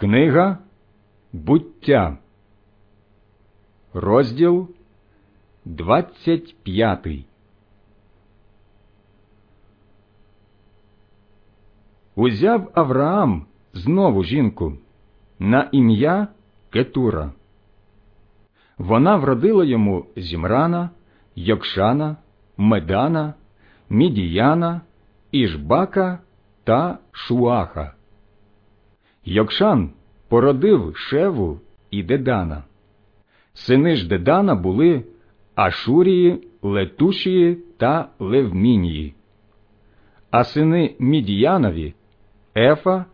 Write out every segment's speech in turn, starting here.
Книга буття, розділ 25 Узяв Авраам знову жінку на ім'я Кетура. Вона вродила йому Зімрана, Йокшана, Медана, Мідіяна, Ішбака та Шуаха. Йокшан породив Шеву і Дедана. Сини ж Дедана були Ашурії, Летушії та Левмінії. А сини Мідіянові Ефа,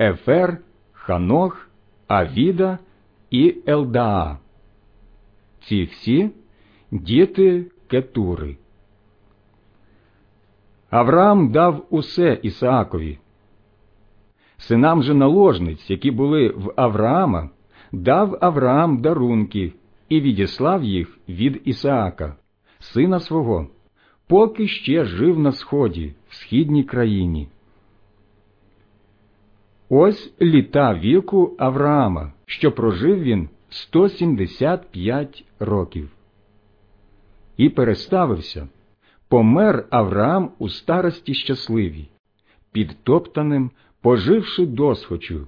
Ефер, Ханох, Авіда і Елдаа. Ці всі діти Кетури. Авраам дав усе Ісаакові. Синам же наложниць, які були в Авраама, дав Авраам дарунки і відіслав їх від Ісаака, сина свого, поки ще жив на сході, в східній країні. Ось літа віку Авраама, що прожив він 175 років. І переставився, помер Авраам у старості щасливій, підтоптаним, поживши досхочу,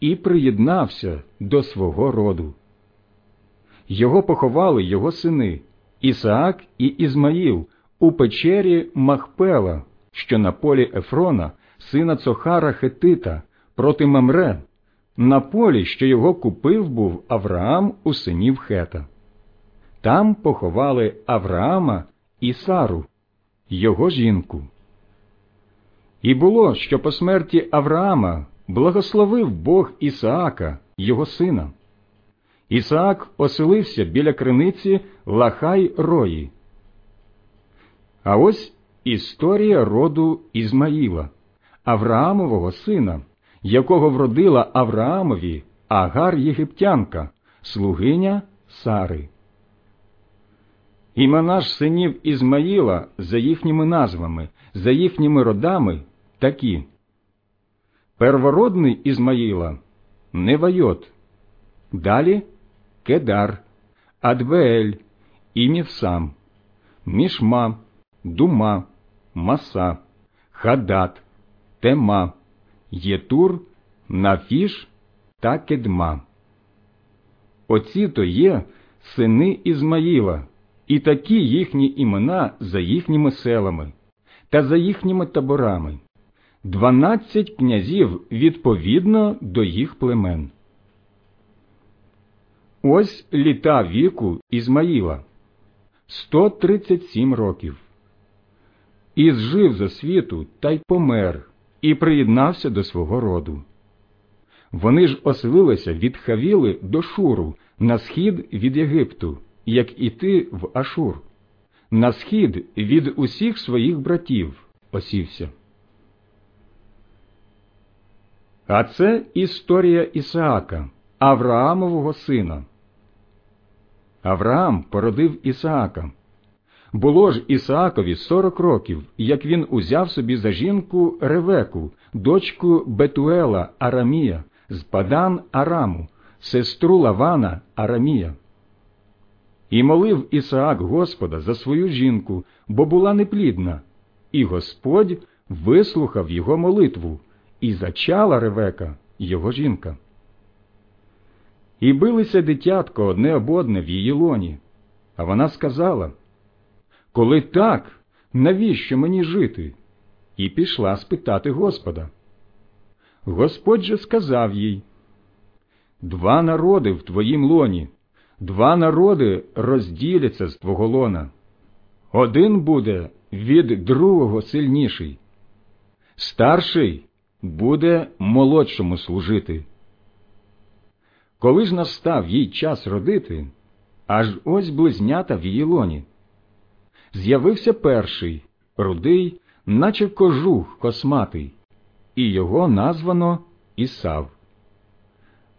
і приєднався до свого роду. Його поховали його сини Ісаак і Ізмаїл у печері Махпела, що на полі Ефрона, сина Цохара Хетита, проти Мамре, на полі, що його купив був Авраам у синів Хета. Там поховали Авраама і Сару, його жінку. І було, що по смерті Авраама благословив Бог Ісаака, його сина. Ісаак оселився біля криниці Лахай Рої. А ось історія роду Ізмаїла, Авраамового сина, якого вродила Авраамові Агар Єгиптянка, слугиня Сари. Імена ж синів Ізмаїла за їхніми назвами, за їхніми родами такі. Первородний Ізмаїла Невайот, далі Кедар, Адвеель, Імівсам, Мішма, Дума, Маса, Хадат, Тема, Єтур, Нафіш та Кедма. Оці то є сини Ізмаїла, і такі їхні імена за їхніми селами та за їхніми таборами, дванадцять князів відповідно до їх племен. Ось літа віку Ізмаїла 137 років. І зжив за світу та й помер, і приєднався до свого роду. Вони ж оселилися від Хавіли до Шуру на схід від Єгипту, як іти в Ашур, на схід від усіх своїх братів осівся. А це історія Ісаака, Авраамового сина. Авраам породив Ісаака. Було ж Ісаакові сорок років, як він узяв собі за жінку Ревеку, дочку Бетуела Арамія, з Падан Араму, сестру Лавана Арамія. І молив Ісаак Господа за свою жінку, бо була неплідна, і Господь вислухав його молитву, і зачала Ревека, його жінка. І билися дитятко одне об одне в її лоні. А вона сказала Коли так, навіщо мені жити? І пішла спитати Господа. Господь же сказав їй Два народи в твоїм лоні, два народи розділяться з твого лона. Один буде від другого сильніший, старший буде молодшому служити. Коли ж настав їй час родити, аж ось близнята в її лоні. З'явився перший, рудий, наче кожух косматий, і його названо Ісав.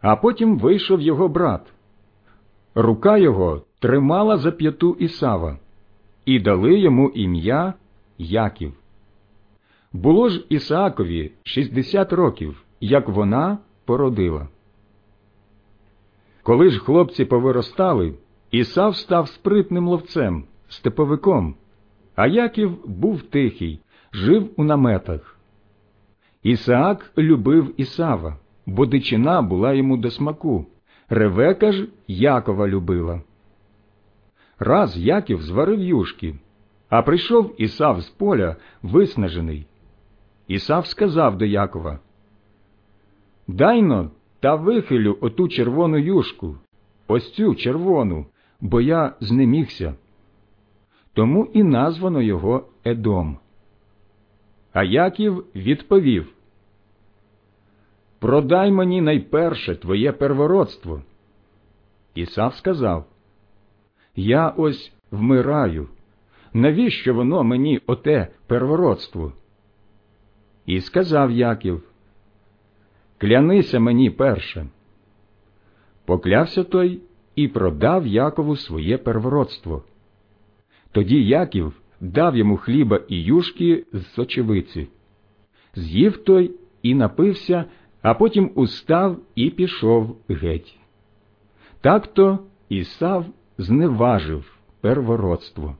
А потім вийшов його брат. Рука його тримала за п'яту Ісава, і дали йому ім'я Яків. Було ж Ісаакові шістдесят років, як вона породила. Коли ж хлопці повиростали, Ісав став спритним ловцем, степовиком, а Яків був тихий, жив у наметах. Ісаак любив Ісава, бо дичина була йому до смаку. Ревека ж Якова любила. Раз Яків зварив юшки, а прийшов Ісав з поля виснажений. Ісав сказав до Якова Дайно та вихилю оту червону юшку, ось цю червону, бо я знемігся. Тому і названо його Едом. А Яків відповів Продай мені найперше твоє первородство. Ісав сказав Я ось вмираю. Навіщо воно мені оте первородство? І сказав Яків Клянися мені перше. Поклявся той і продав Якову своє первородство. Тоді Яків дав йому хліба і юшки з сочевиці. З'їв той і напився, а потім устав і пішов геть. Так то Ісав зневажив первородство.